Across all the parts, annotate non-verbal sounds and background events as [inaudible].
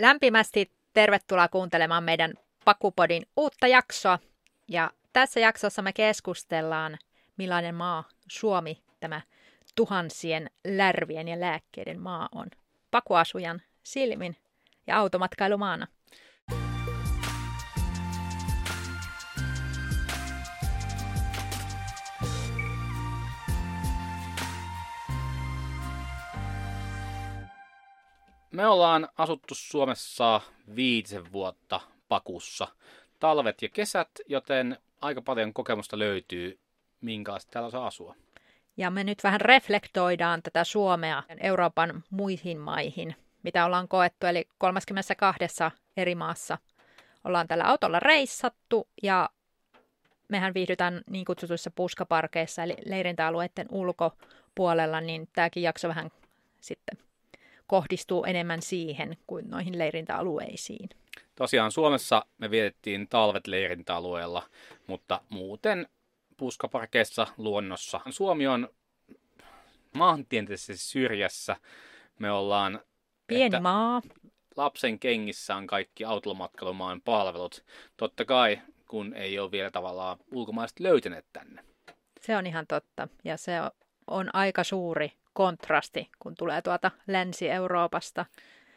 lämpimästi tervetuloa kuuntelemaan meidän Pakupodin uutta jaksoa. Ja tässä jaksossa me keskustellaan, millainen maa Suomi, tämä tuhansien lärvien ja lääkkeiden maa on. Pakuasujan silmin ja automatkailumaana. Me ollaan asuttu Suomessa viitisen vuotta pakussa. Talvet ja kesät, joten aika paljon kokemusta löytyy, minkälaista täällä saa asua. Ja me nyt vähän reflektoidaan tätä Suomea Euroopan muihin maihin, mitä ollaan koettu. Eli 32 eri maassa ollaan tällä autolla reissattu ja mehän viihdytään niin kutsutuissa puskaparkeissa eli leirintäalueiden ulkopuolella, niin tämäkin jakso vähän sitten kohdistuu enemmän siihen kuin noihin leirintäalueisiin. Tosiaan Suomessa me vietettiin talvet leirintäalueella, mutta muuten puskaparkeissa luonnossa. Suomi on maantieteellisesti syrjässä. Me ollaan... Pieni maa. Lapsen kengissä on kaikki automatkailumaan palvelut. Totta kai, kun ei ole vielä tavallaan ulkomaiset löytäneet tänne. Se on ihan totta. Ja se on aika suuri kontrasti, kun tulee tuota Länsi-Euroopasta.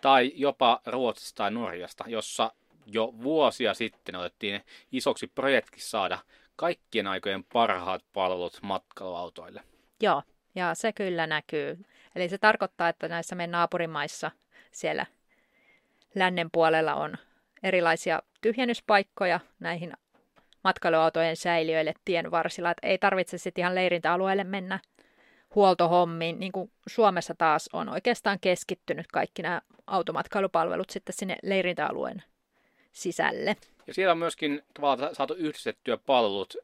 Tai jopa Ruotsista tai Norjasta, jossa jo vuosia sitten otettiin isoksi projektiksi saada kaikkien aikojen parhaat palvelut matkailuautoille. Joo, ja se kyllä näkyy. Eli se tarkoittaa, että näissä meidän naapurimaissa siellä lännen puolella on erilaisia tyhjennyspaikkoja näihin matkailuautojen säiliöille tien varsilla. Että ei tarvitse sitten ihan leirintäalueelle mennä huoltohommiin, niin kuin Suomessa taas on oikeastaan keskittynyt kaikki nämä automatkailupalvelut sitten sinne leirintäalueen sisälle. Ja siellä on myöskin saatu yhdistettyä palvelut,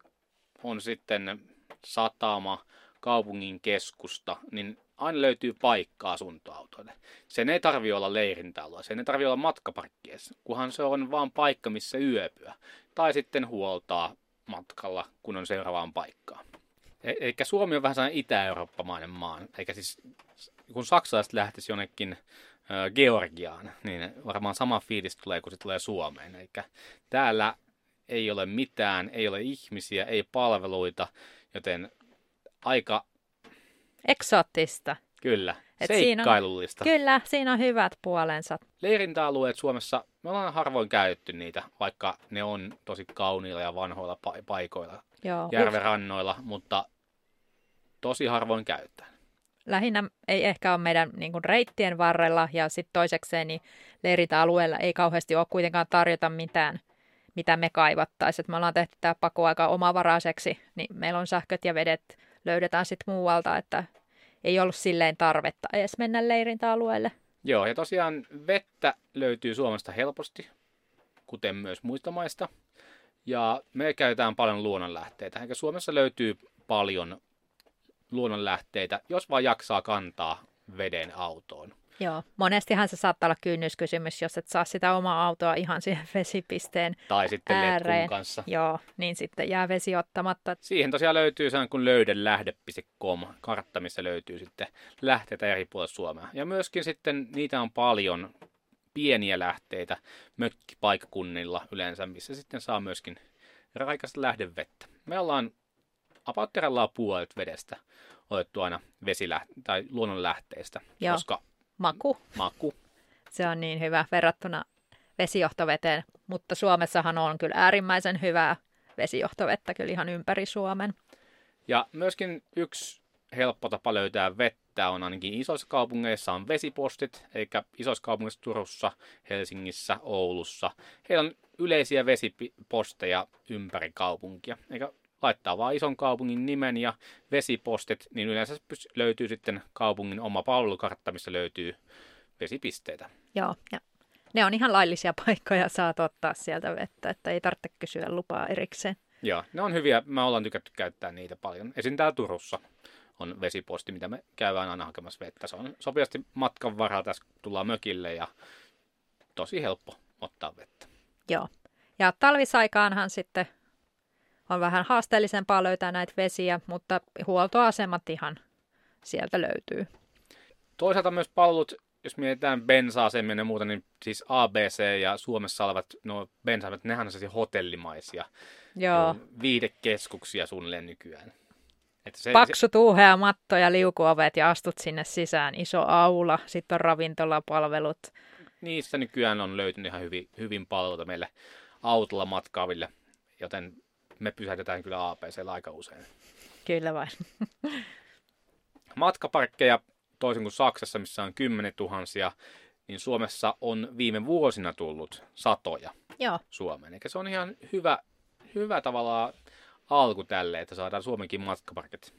on sitten satama, kaupungin keskusta, niin aina löytyy paikka asuntoautoille. Sen ei tarvi olla leirintäalue, sen ei tarvi olla matkaparkkies, kunhan se on vaan paikka, missä yöpyä. Tai sitten huoltaa matkalla, kun on seuraavaan paikkaan. E- eikä Suomi on vähän sellainen itä-eurooppamainen maa. Eikä siis, kun saksalaiset lähtisi jonnekin Georgiaan, niin varmaan sama fiilis tulee, kun se tulee Suomeen. Eikä täällä ei ole mitään, ei ole ihmisiä, ei palveluita, joten aika... Eksoottista. Kyllä, Et seikkailullista. Siinä on, kyllä, siinä on hyvät puolensa. Leirintäalueet Suomessa, me ollaan harvoin käytetty niitä, vaikka ne on tosi kauniilla ja vanhoilla pa- paikoilla Joo. järvenrannoilla, mutta tosi harvoin käytetään. Lähinnä ei ehkä ole meidän niin kuin, reittien varrella ja sitten toisekseen niin leirintäalueella ei kauheasti ole kuitenkaan tarjota mitään, mitä me kaivattaisiin. Me ollaan tehty tämä pako aika omavaraiseksi, niin meillä on sähköt ja vedet löydetään sitten muualta, että ei ollut silleen tarvetta edes mennä leirintäalueelle. Joo, ja tosiaan vettä löytyy Suomesta helposti, kuten myös muista maista. Ja me käytetään paljon luonnonlähteitä. Eikä Suomessa löytyy paljon luonnonlähteitä, jos vaan jaksaa kantaa veden autoon. Joo, monestihan se saattaa olla kynnyskysymys, jos et saa sitä omaa autoa ihan siihen vesipisteen Tai sitten ääreen. kanssa. Joo, niin sitten jää vesi ottamatta. Siihen tosiaan löytyy sehän kuin löydelähde.com, kartta, missä löytyy sitten lähteitä eri puolilla Suomea. Ja myöskin sitten niitä on paljon pieniä lähteitä mökkipaikkakunnilla yleensä, missä sitten saa myöskin raikasta lähdevettä. Me ollaan apautterellaan puolet vedestä otettu aina vesilä- tai luonnonlähteistä, Joo. koska maku. maku. Se on niin hyvä verrattuna vesijohtoveteen, mutta Suomessahan on kyllä äärimmäisen hyvää vesijohtovettä kyllä ihan ympäri Suomen. Ja myöskin yksi helppo tapa löytää vettä on ainakin isoissa kaupungeissa on vesipostit, eikä isoissa kaupungeissa Turussa, Helsingissä, Oulussa. Heillä on yleisiä vesiposteja ympäri kaupunkia, eikä laittaa vaan ison kaupungin nimen ja vesipostit, niin yleensä löytyy sitten kaupungin oma palvelukartta, missä löytyy vesipisteitä. Joo, ja ne on ihan laillisia paikkoja, saat ottaa sieltä vettä, että ei tarvitse kysyä lupaa erikseen. Joo, ne on hyviä. Me ollaan tykätty käyttää niitä paljon. Esim. täällä Turussa on vesiposti, mitä me käydään aina hakemassa vettä. Se on sopivasti matkan varaa tässä, tullaan mökille ja tosi helppo ottaa vettä. Joo. Ja talvisaikaanhan sitten on vähän haasteellisempaa löytää näitä vesiä, mutta huoltoasemat ihan sieltä löytyy. Toisaalta myös palvelut jos mietitään bensa-asemia ja muuta, niin siis ABC ja Suomessa olevat no bensa nehän on sellaisia hotellimaisia Joo. viidekeskuksia suunnilleen nykyään. Että se, Paksu se... tuuhea matto ja liukuovet ja astut sinne sisään. Iso aula, sitten on ravintolapalvelut. Niistä nykyään on löytynyt ihan hyvin, hyvin palveluita meille autolla matkaaville, joten me pysäytetään kyllä APC aika usein. Kyllä vain. [laughs] Matkaparkkeja, toisin kuin Saksassa, missä on kymmenen tuhansia, niin Suomessa on viime vuosina tullut satoja Joo. Suomeen. Eikä se on ihan hyvä, hyvä tavallaan alku tälle, että saadaan Suomenkin matkaparkit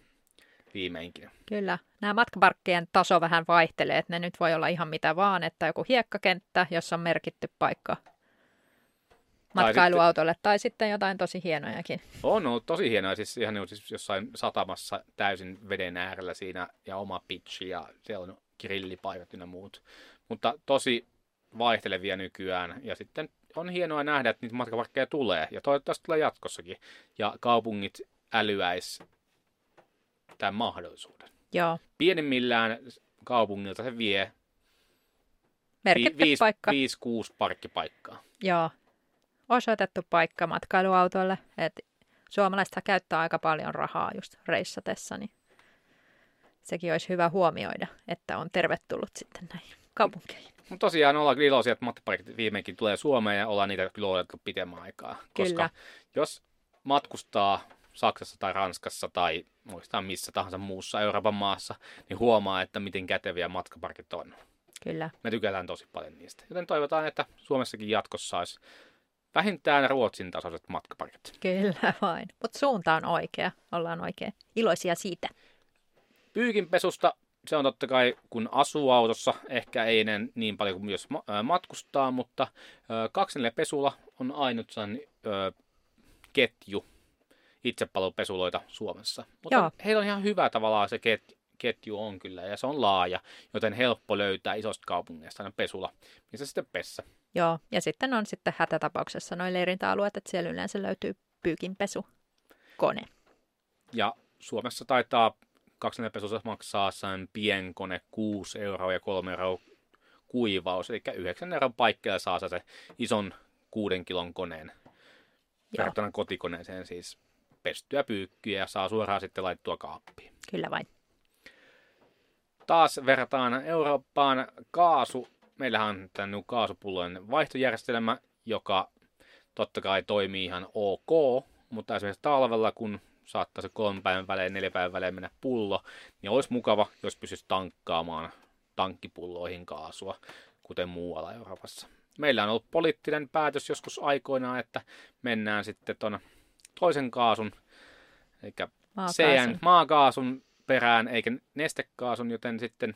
viimeinkin. Kyllä. Nämä matkaparkkien taso vähän vaihtelee, että ne nyt voi olla ihan mitä vaan, että joku hiekkakenttä, jossa on merkitty paikka matkailuautolle, tai sitten, tai sitten jotain tosi hienojakin. On ollut tosi hienoja, siis ihan niin, siis jossain satamassa täysin veden äärellä siinä, ja oma pitchi, ja siellä on grillipaikat ja muut. Mutta tosi vaihtelevia nykyään, ja sitten on hienoa nähdä, että niitä matkaparkkeja tulee, ja toivottavasti tulee jatkossakin, ja kaupungit älyäis tämän mahdollisuuden. Joo. Pienimmillään kaupungilta se vie Merkitty vi- paikka. 5-6 parkkipaikkaa. Joo. Osoitettu paikka matkailuautolle. Et suomalaiset käyttää aika paljon rahaa just reissatessa, niin sekin olisi hyvä huomioida, että on tervetullut sitten näihin kaupunkeihin. Mutta tosiaan ollaan iloisia, että matkaparkit viimeinkin tulee Suomeen ja ollaan niitä kyllä odotettu pitemmän aikaa. Koska kyllä. jos matkustaa Saksassa tai Ranskassa tai muistaa missä tahansa muussa Euroopan maassa, niin huomaa, että miten käteviä matkaparkit on. Kyllä. Me tykätään tosi paljon niistä. Joten toivotaan, että Suomessakin jatkossa olisi vähintään Ruotsin tasoiset matkaparkit. Kyllä vain. Mutta suunta on oikea. Ollaan oikein iloisia siitä. Pyykinpesusta se on totta kai, kun asuu autossa, ehkä ei enää niin paljon kuin myös matkustaa, mutta kaksi pesulla on ainut ketju itsepalvelupesuloita Suomessa. Mutta Joo. heillä on ihan hyvä tavallaan se ket, ketju on kyllä, ja se on laaja, joten helppo löytää isosta kaupungeista aina pesula, missä sitten pessä. Joo, ja sitten on sitten hätätapauksessa noin leirintäalueet, että siellä yleensä löytyy pyykinpesukone. Ja Suomessa taitaa pesussa maksaa sen pienkone 6 euroa ja 3 euroa kuivaus, eli 9 euron paikkeilla saa se ison kuuden kilon koneen verrattuna kotikoneeseen siis pestyä pyykkyjä ja saa suoraan sitten laittua kaappiin. Kyllä vain. Taas verrataan Eurooppaan kaasu. Meillähän on tämä kaasupullojen vaihtojärjestelmä, joka totta kai toimii ihan ok, mutta esimerkiksi talvella, kun saattaa se kolmen päivän välein, neljä päivän välein mennä pullo, niin olisi mukava, jos pystyisi tankkaamaan tankkipulloihin kaasua, kuten muualla Euroopassa. Meillä on ollut poliittinen päätös joskus aikoinaan, että mennään sitten tuon toisen kaasun, eli CN maakaasun perään, eikä nestekaasun, joten sitten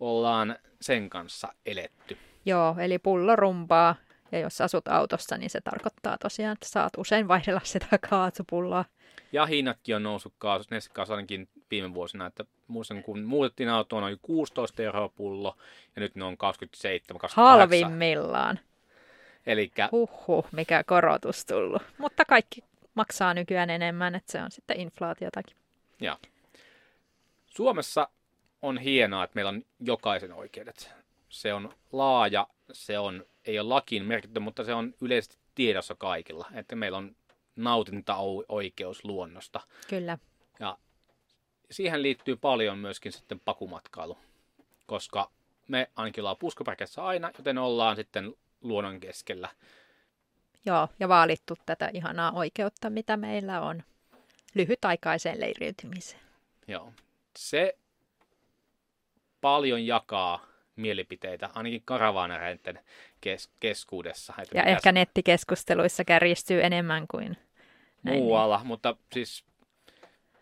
ollaan sen kanssa eletty. Joo, eli pullorumpaa, ja jos asut autossa, niin se tarkoittaa tosiaan, että saat usein vaihdella sitä kaasupulloa. Ja hinnatkin on noussut kaasus, nestekaasu ainakin viime vuosina, että muistan kun muutettiin autoon noin 16 euroa pullo, ja nyt ne on 27, 28. Halvimmillaan. Elikkä... Huhhuh, mikä korotus tullut. Mutta kaikki maksaa nykyään enemmän, että se on sitten inflaatiotakin. Ja. Suomessa on hienoa, että meillä on jokaisen oikeudet. Se on laaja, se on, ei ole lakiin merkitty, mutta se on yleisesti tiedossa kaikilla, että meillä on nautintaoikeus luonnosta. Kyllä. Ja siihen liittyy paljon myöskin sitten pakumatkailu, koska me ainakin ollaan puskoparkissa aina, joten ollaan sitten luonnon keskellä Joo, ja vaalittu tätä ihanaa oikeutta, mitä meillä on lyhytaikaiseen leiriytymiseen. Joo, se paljon jakaa mielipiteitä, ainakin karavaanareiden kes- keskuudessa. Että ja ehkä nettikeskusteluissa kärjistyy enemmän kuin näin. Muualla, niin. mutta siis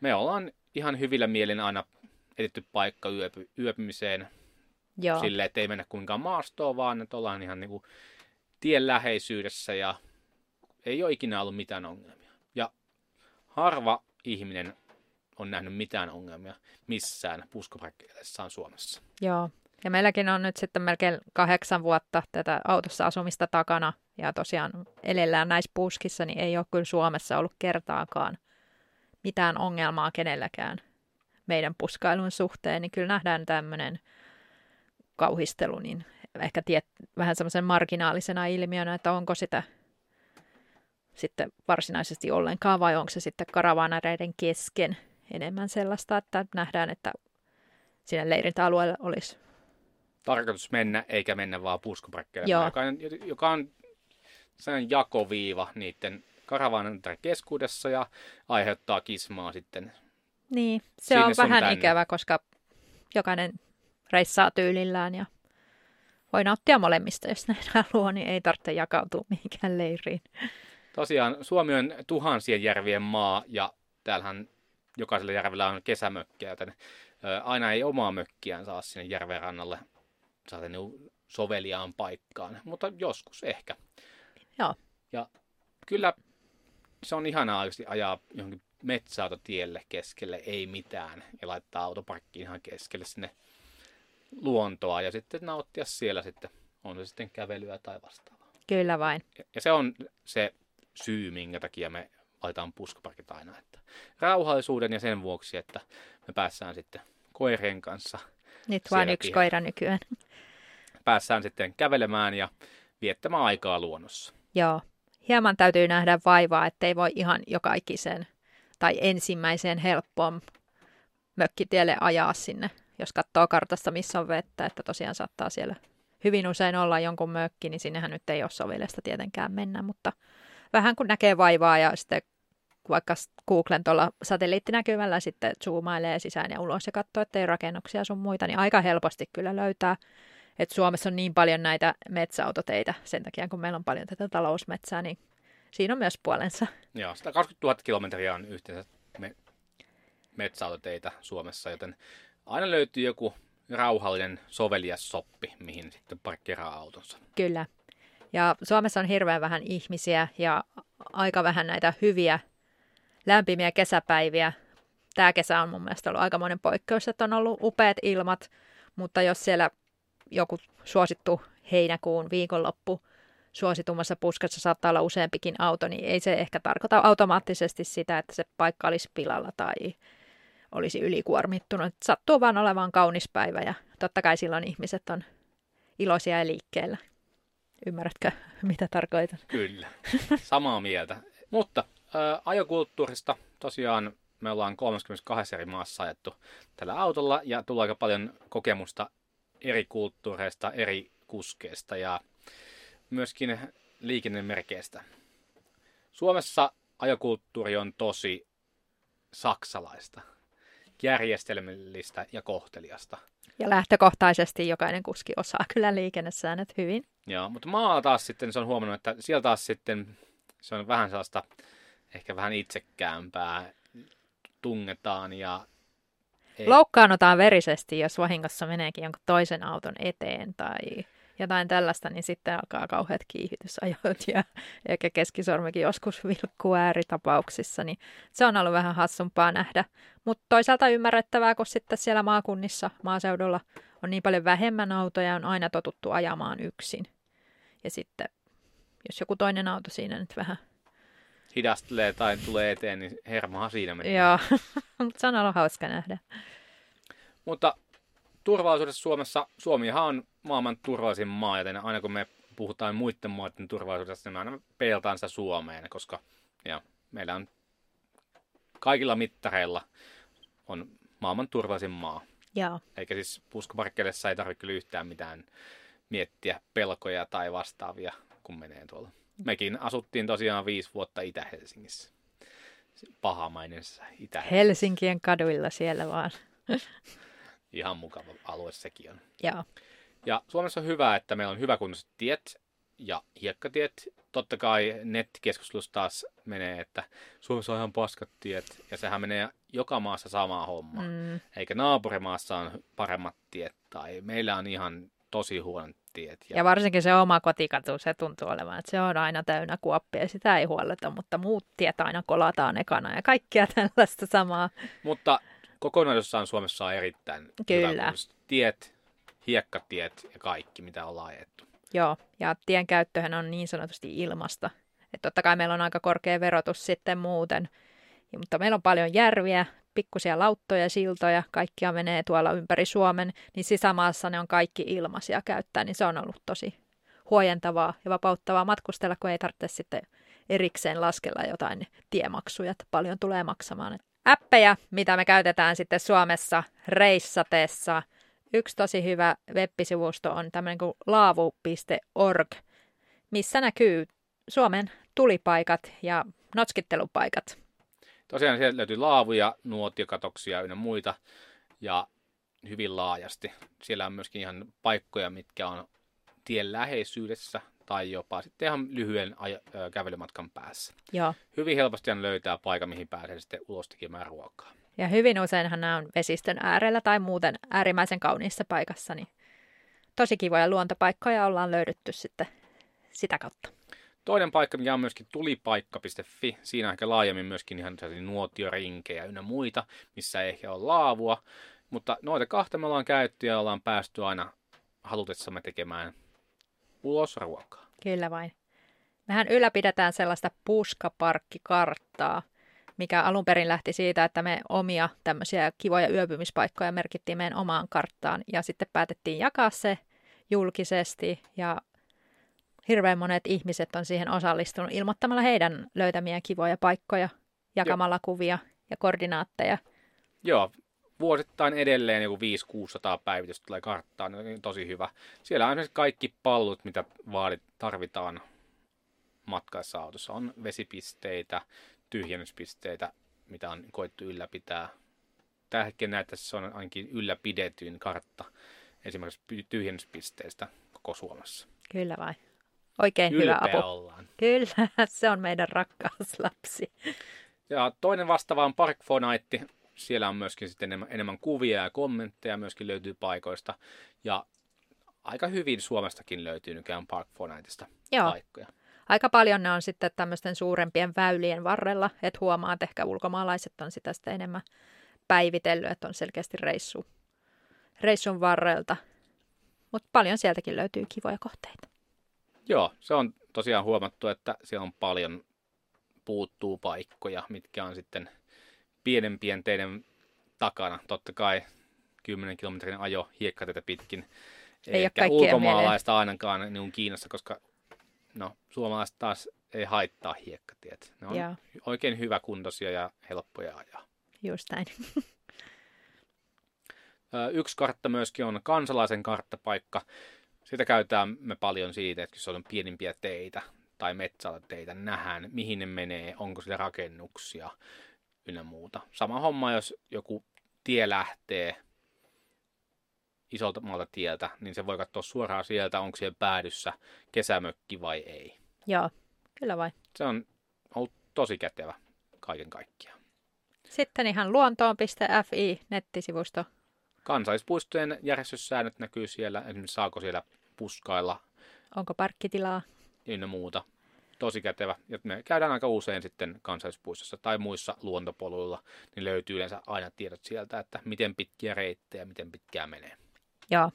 me ollaan ihan hyvillä mielin aina edetty paikka yöpy- yöpymiseen. Joo. Sille, että ei mennä kuinkaan maastoon, vaan että ollaan ihan niin kuin tien läheisyydessä ja ei ole ikinä ollut mitään ongelmia. Ja harva ihminen on nähnyt mitään ongelmia missään puskoparkkeillessaan Suomessa. Joo, ja meilläkin on nyt sitten melkein kahdeksan vuotta tätä autossa asumista takana. Ja tosiaan elellään näissä puskissa, niin ei ole kyllä Suomessa ollut kertaakaan mitään ongelmaa kenelläkään meidän puskailun suhteen. Niin kyllä nähdään tämmöinen kauhistelu, niin ehkä tiet, vähän semmoisen marginaalisena ilmiönä, että onko sitä sitten varsinaisesti ollenkaan vai onko se sitten karavaanareiden kesken enemmän sellaista, että nähdään, että siinä leirintäalueella olisi tarkoitus mennä, eikä mennä vaan puskoparkkeille, Joo. joka on, joka on sellainen jakoviiva niiden karavaanan keskuudessa ja aiheuttaa kismaa sitten. Niin, se Sinne on vähän tänne. ikävä, koska jokainen reissaa tyylillään ja voi nauttia molemmista, jos näin haluaa, niin ei tarvitse jakautua mihinkään leiriin. Tosiaan Suomi on tuhansien järvien maa ja täällähän jokaisella järvellä on kesämökkiä, joten aina ei omaa mökkiään saa sinne järven rannalle saada soveliaan paikkaan, mutta joskus ehkä. Joo. Ja kyllä se on ihanaa oikeasti ajaa johonkin metsäautotielle keskelle, ei mitään, ja laittaa autoparkkiin ihan keskelle sinne luontoa ja sitten nauttia siellä sitten, on se sitten kävelyä tai vastaavaa. Kyllä vain. Ja- Ja se on se syy, minkä takia me laitetaan puskoparkit aina. Että rauhallisuuden ja sen vuoksi, että me päässään sitten koirien kanssa, Nyt vain Siellä yksi koira nykyään. päässään sitten kävelemään ja viettämään aikaa luonnossa. Joo. Hieman täytyy nähdä vaivaa, ettei voi ihan joka ikiseen tai ensimmäiseen helppoon mökkitielle ajaa sinne, jos katsoo kartasta, missä on vettä, että tosiaan saattaa siellä hyvin usein olla jonkun mökki, niin sinnehän nyt ei ole sovellesta tietenkään mennä, mutta vähän kun näkee vaivaa ja sitten vaikka Googlen tuolla satelliittinäkymällä sitten zoomailee sisään ja ulos ja katsoo, että ei rakennuksia sun muita, niin aika helposti kyllä löytää. Et Suomessa on niin paljon näitä metsäautoteitä sen takia, kun meillä on paljon tätä talousmetsää, niin siinä on myös puolensa. Joo, 120 000 kilometriä on yhteensä me- metsäautoteitä Suomessa, joten aina löytyy joku rauhallinen sovelias soppi, mihin sitten parkkeeraa autonsa. Kyllä. Ja Suomessa on hirveän vähän ihmisiä ja aika vähän näitä hyviä lämpimiä kesäpäiviä. Tämä kesä on mun mielestä ollut aikamoinen poikkeus, että on ollut upeat ilmat, mutta jos siellä joku suosittu heinäkuun viikonloppu suositummassa puskassa saattaa olla useampikin auto, niin ei se ehkä tarkoita automaattisesti sitä, että se paikka olisi pilalla tai olisi ylikuormittunut. Sattuu vaan olemaan kaunis päivä ja totta kai silloin ihmiset on iloisia ja liikkeellä. Ymmärrätkö, [laughs] mitä tarkoitan? Kyllä, samaa mieltä. Mutta ää, ajokulttuurista tosiaan me ollaan 32 eri maassa ajettu tällä autolla ja tulee aika paljon kokemusta eri kulttuureista, eri kuskeista ja myöskin liikennemerkeistä. Suomessa ajokulttuuri on tosi saksalaista, järjestelmällistä ja kohteliasta. Ja lähtökohtaisesti jokainen kuski osaa kyllä liikennesäännöt hyvin. Joo, mutta maalla taas sitten se on huomannut, että siellä taas sitten se on vähän sellaista ehkä vähän itsekäämpää, tungetaan ja ei, Loukkaannutaan verisesti, jos vahingossa meneekin jonkun toisen auton eteen tai jotain tällaista, niin sitten alkaa kauheat kiihdytysajot ja eikä keskisormikin joskus vilkkuu ääritapauksissa, niin se on ollut vähän hassumpaa nähdä. Mutta toisaalta ymmärrettävää, kun sitten siellä maakunnissa, maaseudulla on niin paljon vähemmän autoja, on aina totuttu ajamaan yksin. Ja sitten, jos joku toinen auto siinä nyt vähän, hidastelee tai tulee eteen, niin hermohan siinä menee. joo, [laughs] mutta se on ollut hauska nähdä. Mutta turvallisuudessa Suomessa, Suomihan on maailman turvallisin maa, joten aina kun me puhutaan muiden maiden turvallisuudesta, niin me aina peilataan sitä Suomeen, koska ja, meillä on kaikilla mittareilla on maailman turvallisin maa. Joo, Eikä siis puskoparkkeudessa ei tarvitse kyllä yhtään mitään miettiä pelkoja tai vastaavia, kun menee tuolla. Mekin asuttiin tosiaan viisi vuotta Itä-Helsingissä. Pahamainen itä Helsinkien kaduilla siellä vaan. [laughs] Ihan mukava alue sekin on. Joo, Ja Suomessa on hyvä, että meillä on hyväkuntoiset tiet ja hiekkatiet. Totta kai nettikeskustelussa taas menee, että Suomessa on ihan paskat tiet, ja sehän menee joka maassa samaa hommaa. mm, Eikä naapurimaassa on paremmat tiet, tai meillä on ihan tosi huonot tiet. Ja varsinkin se oma kotikatu, se tuntuu olevan, että se on aina täynnä kuoppia ja sitä ei huoleta, mutta muut tiet aina kolataan ekana ja kaikkea [laughs] tällaista samaa. Mutta kokonaisuudessaan Suomessa on erittäin Kyllä. hyväkuntoiset tiet, hiekkatiet ja kaikki, mitä ollaan ajettu. Joo, ja tien käyttöhän on niin sanotusti ilmasta. Että totta kai meillä on aika korkea verotus sitten muuten, ja, mutta meillä on paljon järviä, pikkusia lauttoja, siltoja, kaikkia menee tuolla ympäri Suomen, niin sisämaassa ne on kaikki ilmaisia käyttää, niin se on ollut tosi huojentavaa ja vapauttavaa matkustella, kun ei tarvitse sitten erikseen laskella jotain tiemaksuja, että paljon tulee maksamaan. Appeja, mitä me käytetään sitten Suomessa reissateessa. Yksi tosi hyvä web-sivusto on tämmöinen kuin laavu.org, missä näkyy Suomen tulipaikat ja notskittelupaikat. Tosiaan sieltä löytyy laavuja, nuotiokatoksia ynnä muita ja hyvin laajasti. Siellä on myöskin ihan paikkoja, mitkä on tien läheisyydessä tai jopa sitten ihan lyhyen aj- kävelymatkan päässä. Joo. Hyvin helposti löytää paikan, mihin pääsee sitten ulos tekemään ruokaa. Ja hyvin useinhan nämä on vesistön äärellä tai muuten äärimmäisen kauniissa paikassa, niin tosi kivoja luontopaikkoja ollaan löydetty sitten sitä kautta. Toinen paikka, mikä on myöskin tulipaikka.fi, siinä on ehkä laajemmin myöskin ihan nuotiorinkejä ynnä muita, missä ei ehkä ole laavua, mutta noita kahta me ollaan käytty ja ollaan päästy aina halutessamme tekemään ulos ruokaa. Kyllä vain. Mehän ylläpidetään sellaista puskaparkkikarttaa, mikä alun perin lähti siitä, että me omia tämmöisiä kivoja yöpymispaikkoja merkittiin meidän omaan karttaan ja sitten päätettiin jakaa se julkisesti ja hirveän monet ihmiset on siihen osallistunut ilmoittamalla heidän löytämiä kivoja paikkoja, jakamalla Joo. kuvia ja koordinaatteja. Joo, vuosittain edelleen joku 5-600 päivitystä tulee karttaan, niin tosi hyvä. Siellä on kaikki pallut, mitä vaadit, tarvitaan matkaessa autossa. On vesipisteitä, tyhjennyspisteitä, mitä on koettu ylläpitää. Tällä hetkellä näyttää, se on ainakin ylläpidetyin kartta esimerkiksi tyhjennyspisteistä koko Suomessa. Kyllä vai. Oikein Ylpeä hyvä apu. ollaan. Kyllä, [laughs] se on meidän rakkaus lapsi. Ja toinen vastaava on Parkfonite. Siellä on myöskin sitten enemmän, enemmän kuvia ja kommentteja myöskin löytyy paikoista. Ja aika hyvin Suomestakin löytyy nykyään Parkfoniteista Joo. paikkoja. Aika paljon ne on sitten tämmöisten suurempien väylien varrella, että huomaa, että ehkä ulkomaalaiset on sitä sitten enemmän päivitellyt, että on selkeästi reissu, reissun varrelta. Mutta paljon sieltäkin löytyy kivoja kohteita. Joo, se on tosiaan huomattu, että siellä on paljon puuttuu paikkoja, mitkä on sitten pienempien teiden takana. Totta kai 10 kilometrin ajo hiekkateitä pitkin. Ei Ehkä ulkomaalaista mieleen. ainakaan niin Kiinassa, koska no, suomalaiset taas ei haittaa hiekkatiet. Ne on Joo. oikein hyvä kuntoisia ja helppoja ajaa. Just näin. [laughs] Yksi kartta myöskin on kansalaisen karttapaikka. Sitä käytetään me paljon siitä, että jos on pienimpiä teitä tai teitä, nähdään mihin ne menee, onko siellä rakennuksia ynnä muuta. Sama homma, jos joku tie lähtee isolta maalta tieltä, niin se voi katsoa suoraan sieltä, onko siellä päädyssä kesämökki vai ei. Joo, kyllä vai. Se on ollut tosi kätevä kaiken kaikkiaan. Sitten ihan luontoon.fi nettisivusto. Kansallispuistojen järjestyssäännöt näkyy siellä, esimerkiksi saako siellä puskailla. Onko parkkitilaa? Ynnä muuta. Tosi kätevä. Ja me käydään aika usein sitten kansallispuistossa tai muissa luontopoluilla, niin löytyy yleensä aina tiedot sieltä, että miten pitkiä reittejä, miten pitkää menee. Joo.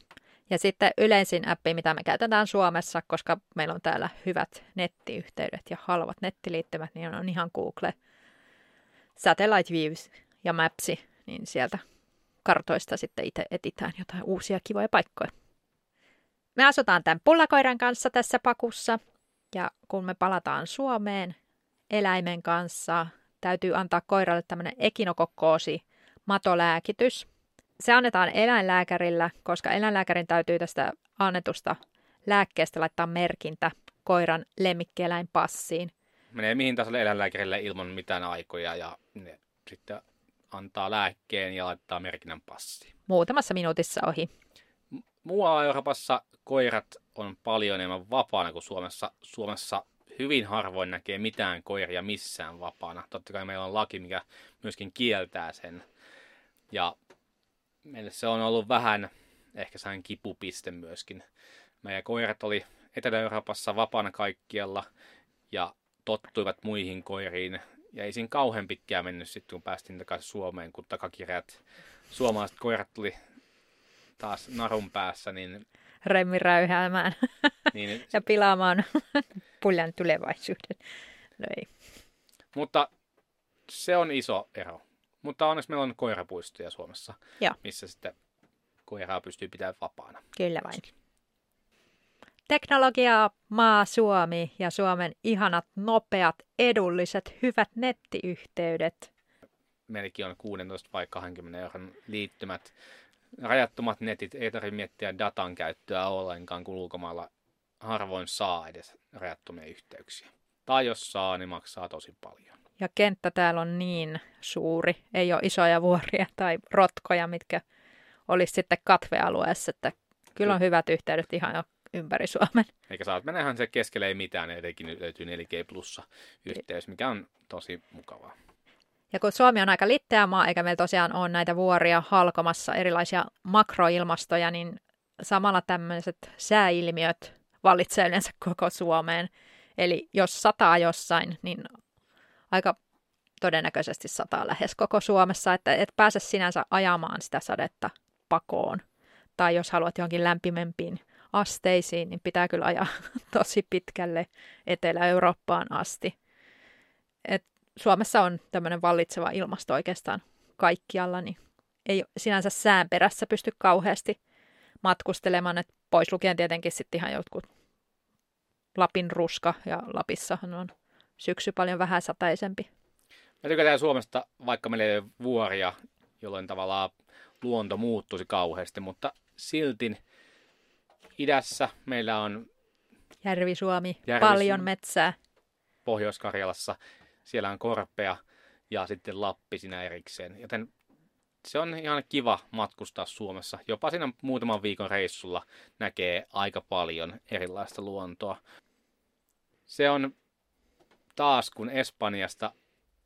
Ja sitten yleisin appi, mitä me käytetään Suomessa, koska meillä on täällä hyvät nettiyhteydet ja halvat nettiliittymät, niin on ihan Google Satellite Views ja Mapsi, niin sieltä kartoista sitten itse etitään jotain uusia kivoja paikkoja. Me asutaan tämän pullakoiran kanssa tässä pakussa ja kun me palataan Suomeen eläimen kanssa, täytyy antaa koiralle tämmöinen ekinokokkoosi matolääkitys. Se annetaan eläinlääkärillä, koska eläinlääkärin täytyy tästä annetusta lääkkeestä laittaa merkintä koiran lemmikkieläinpassiin. Menee mihin tahansa eläinlääkärille ilman mitään aikoja ja ne sitten antaa lääkkeen ja laittaa merkinnän passiin. Muutamassa minuutissa ohi. Muualla Euroopassa koirat on paljon enemmän vapaana kuin Suomessa. Suomessa hyvin harvoin näkee mitään koiria missään vapaana. Totta kai meillä on laki, mikä myöskin kieltää sen. Ja meille se on ollut vähän ehkä sain kipupiste myöskin. Meidän koirat oli Etelä-Euroopassa vapaana kaikkialla ja tottuivat muihin koiriin. Ja ei siinä kauhean pitkään mennyt sitten, kun päästiin takaisin Suomeen, kun takakirjat suomalaiset koirat tuli taas narun päässä, niin remmi räyhäämään [laughs] niin, ja pilaamaan [laughs] puljan tulevaisuuden. No ei. Mutta se on iso ero. Mutta onneksi meillä on koirapuistoja Suomessa, Joo. missä sitten koiraa pystyy pitämään vapaana. Kyllä vain. Teknologia, maa Suomi ja Suomen ihanat, nopeat, edulliset, hyvät nettiyhteydet. Meilläkin on 16 vai 20 euron liittymät. Rajattomat netit, ei tarvitse miettiä datan käyttöä ollenkaan, kun ulkomailla harvoin saa edes rajattomia yhteyksiä. Tai jos saa, niin maksaa tosi paljon. Ja kenttä täällä on niin suuri, ei ole isoja vuoria tai rotkoja, mitkä olisi sitten katvealueessa, että kyllä on hyvät yhteydet ihan jo ympäri Suomen. Eikä saat mennä ihan se keskelle ei mitään, etenkin löytyy 4G plussa yhteys, mikä on tosi mukavaa. Ja kun Suomi on aika litteä maa, eikä meillä tosiaan ole näitä vuoria halkomassa erilaisia makroilmastoja, niin samalla tämmöiset sääilmiöt vallitsee yleensä koko Suomeen. Eli jos sataa jossain, niin aika todennäköisesti sataa lähes koko Suomessa, että et pääse sinänsä ajamaan sitä sadetta pakoon. Tai jos haluat johonkin lämpimempiin asteisiin, niin pitää kyllä ajaa [laughs] tosi pitkälle Etelä-Eurooppaan asti. Et Suomessa on tämmöinen vallitseva ilmasto oikeastaan kaikkialla, niin ei sinänsä sään perässä pysty kauheasti matkustelemaan, että pois lukien tietenkin sitten ihan jotkut Lapin ruska, ja Lapissahan on syksy paljon vähän sataisempi. Mä tykätään Suomesta, vaikka meillä ei ole vuoria, jolloin tavallaan luonto muuttuisi kauheasti, mutta silti idässä meillä on Järvi-Suomi, Järvi- paljon metsää. Pohjois-Karjalassa, siellä on korpea ja sitten Lappi siinä erikseen. Joten se on ihan kiva matkustaa Suomessa. Jopa siinä muutaman viikon reissulla näkee aika paljon erilaista luontoa. Se on taas, kun Espanjasta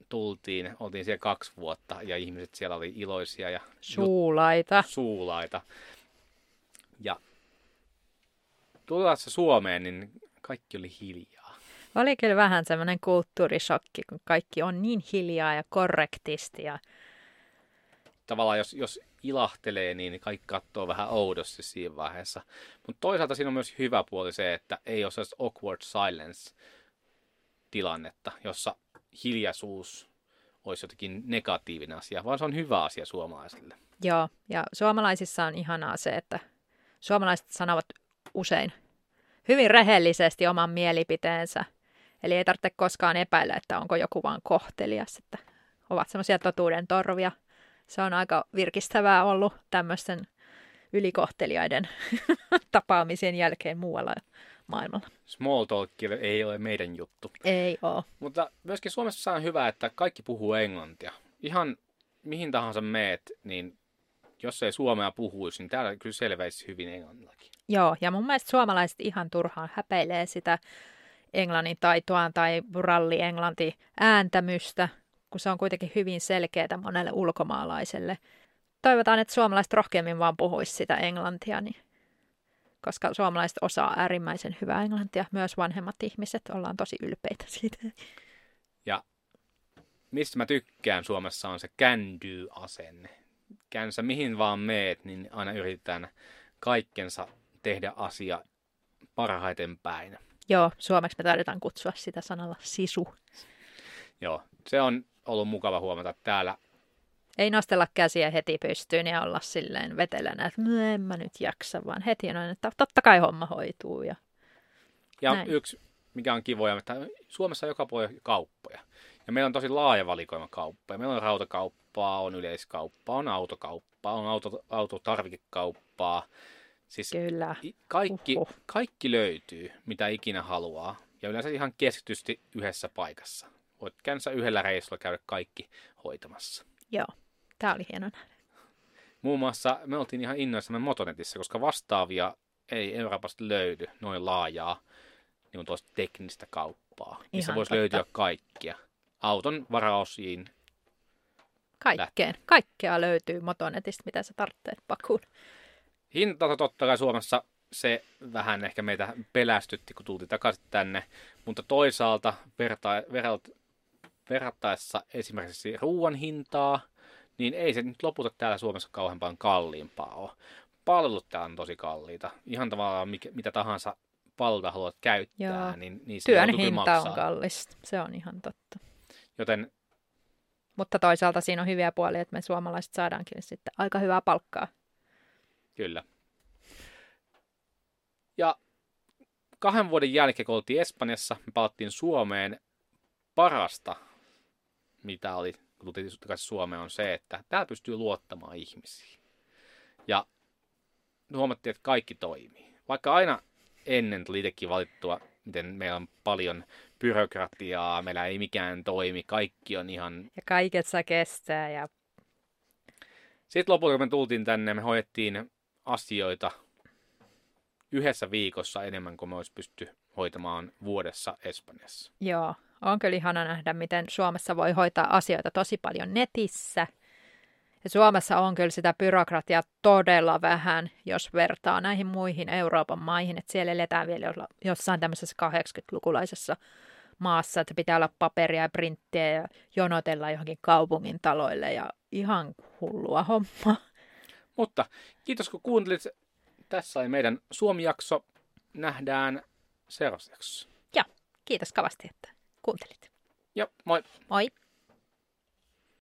tultiin, oltiin siellä kaksi vuotta ja ihmiset siellä oli iloisia ja Suulaita. suulaita. Ja tullessa Suomeen, niin kaikki oli hiljaa. Oli kyllä vähän semmoinen kulttuurishokki, kun kaikki on niin hiljaa ja korrektisti. Ja Tavallaan jos, jos ilahtelee, niin kaikki katsoo vähän oudosti siinä vaiheessa. Mutta toisaalta siinä on myös hyvä puoli se, että ei ole sellaista awkward silence tilannetta, jossa hiljaisuus olisi jotenkin negatiivinen asia, vaan se on hyvä asia suomalaisille. joo, ja suomalaisissa on ihanaa se, että suomalaiset sanovat usein hyvin rehellisesti oman mielipiteensä. Eli ei tarvitse koskaan epäillä, että onko joku vaan kohtelias, että ovat semmoisia totuuden torvia. Se on aika virkistävää ollut tämmöisten ylikohteliaiden [laughs] tapaamisen jälkeen muualla maailmalla. Small talk ei ole meidän juttu. Ei oo. Mutta myöskin Suomessa on hyvä, että kaikki puhuu englantia. Ihan mihin tahansa meet, niin jos ei suomea puhuisi, niin täällä kyllä selväisi hyvin englannillakin. Joo, ja mun mielestä suomalaiset ihan turhaan häpeilee sitä englannin taitoaan tai ralli-englanti ääntämystä, kun se on kuitenkin hyvin selkeää monelle ulkomaalaiselle. Toivotaan, että suomalaiset rohkeammin vaan puhuisi sitä englantia, niin, koska suomalaiset osaa äärimmäisen hyvää englantia. Myös vanhemmat ihmiset ollaan tosi ylpeitä siitä. Ja mistä mä tykkään Suomessa on se can do-asenne. Känsä mihin vaan meet, niin aina yritetään kaikkensa tehdä asia parhaiten päin. Joo, suomeksi me taidetaan kutsua sitä sanalla sisu. Joo, se on ollut mukava huomata täällä. Ei nostella käsiä heti pystyyn ja olla silleen vetelänä, että "No, en mä nyt jaksa, vaan heti on, että totta kai homma hoituu. Ja Ja Näin. yksi, mikä on kivoja, että Suomessa on joka puolella kauppoja. Ja meillä on tosi laaja valikoima kauppoja. Meillä on rautakauppaa, on yleiskauppaa, on autokauppaa, on auto, autotarvikekauppaa. Siis kyllä, kaikki, Uhuh. kaikki löytyy, mitä ikinä haluaa. Ja yleensä ihan keskitysti yhdessä paikassa. Voit käydä yhdellä reissulla käydä kaikki hoitamassa. joo, tämä oli hieno nähdä. Muun muassa me oltiin ihan innoissamme Motonetissä, koska vastaavia ei Euroopasta löydy noin laajaa niin tuosta teknistä kauppaa, missä Ihan voisi totta. löytyä kaikkia. Auton varaosiin. Kaikkeen, kaikkea löytyy Motonetista, mitä sä tarvitset pakuun. Hinta totta kai Suomessa se vähän ehkä meitä pelästytti, kun tultiin takaisin tänne, mutta toisaalta verta, verrat, verrattaessa esimerkiksi ruoan hintaa, niin ei se nyt lopulta täällä Suomessa kauhean paljon kalliimpaa ole. Palvelut täällä on tosi kalliita. Ihan tavallaan mikä, mitä tahansa palveluita haluat käyttää, Joo. niin, niin se Työn hinta on maksaa. kallista, se on ihan totta. Joten Mutta toisaalta siinä on hyviä puolia, että me suomalaiset saadaankin sitten aika hyvää palkkaa. Kyllä. Ja kahden vuoden jälkeen, kun oltiin Espanjassa, me palattiin Suomeen. Parasta, mitä oli, kun tultiin takaisin Suomeen, on se, että täällä pystyy luottamaan ihmisiin. Ja huomattiin, että kaikki toimii. Vaikka aina ennen tuli itsekin valittua, miten meillä on paljon byrokratiaa, meillä ei mikään toimi, kaikki on ihan... Ja kaiket saa kestää ja... Sitten lopulta, kun me tultiin tänne, me hoidettiin asioita yhdessä viikossa enemmän kuin me olisi pysty hoitamaan vuodessa Espanjassa. Joo, on kyllä ihana nähdä, miten Suomessa voi hoitaa asioita tosi paljon netissä. Ja Suomessa on kyllä sitä byrokratiaa todella vähän, jos vertaa näihin muihin Euroopan maihin. Että siellä eletään vielä jossain tämmöisessä 80-lukulaisessa maassa, että pitää olla paperia ja printtiä ja jonotella johonkin kaupungin taloille ja ihan hullua homma. Mutta kiitos kun kuuntelit. Tässä oli meidän Suomi-jakso. Nähdään seuraavassa jaksossa. Joo, kiitos kavasti, että kuuntelit. Joo, moi. Moi.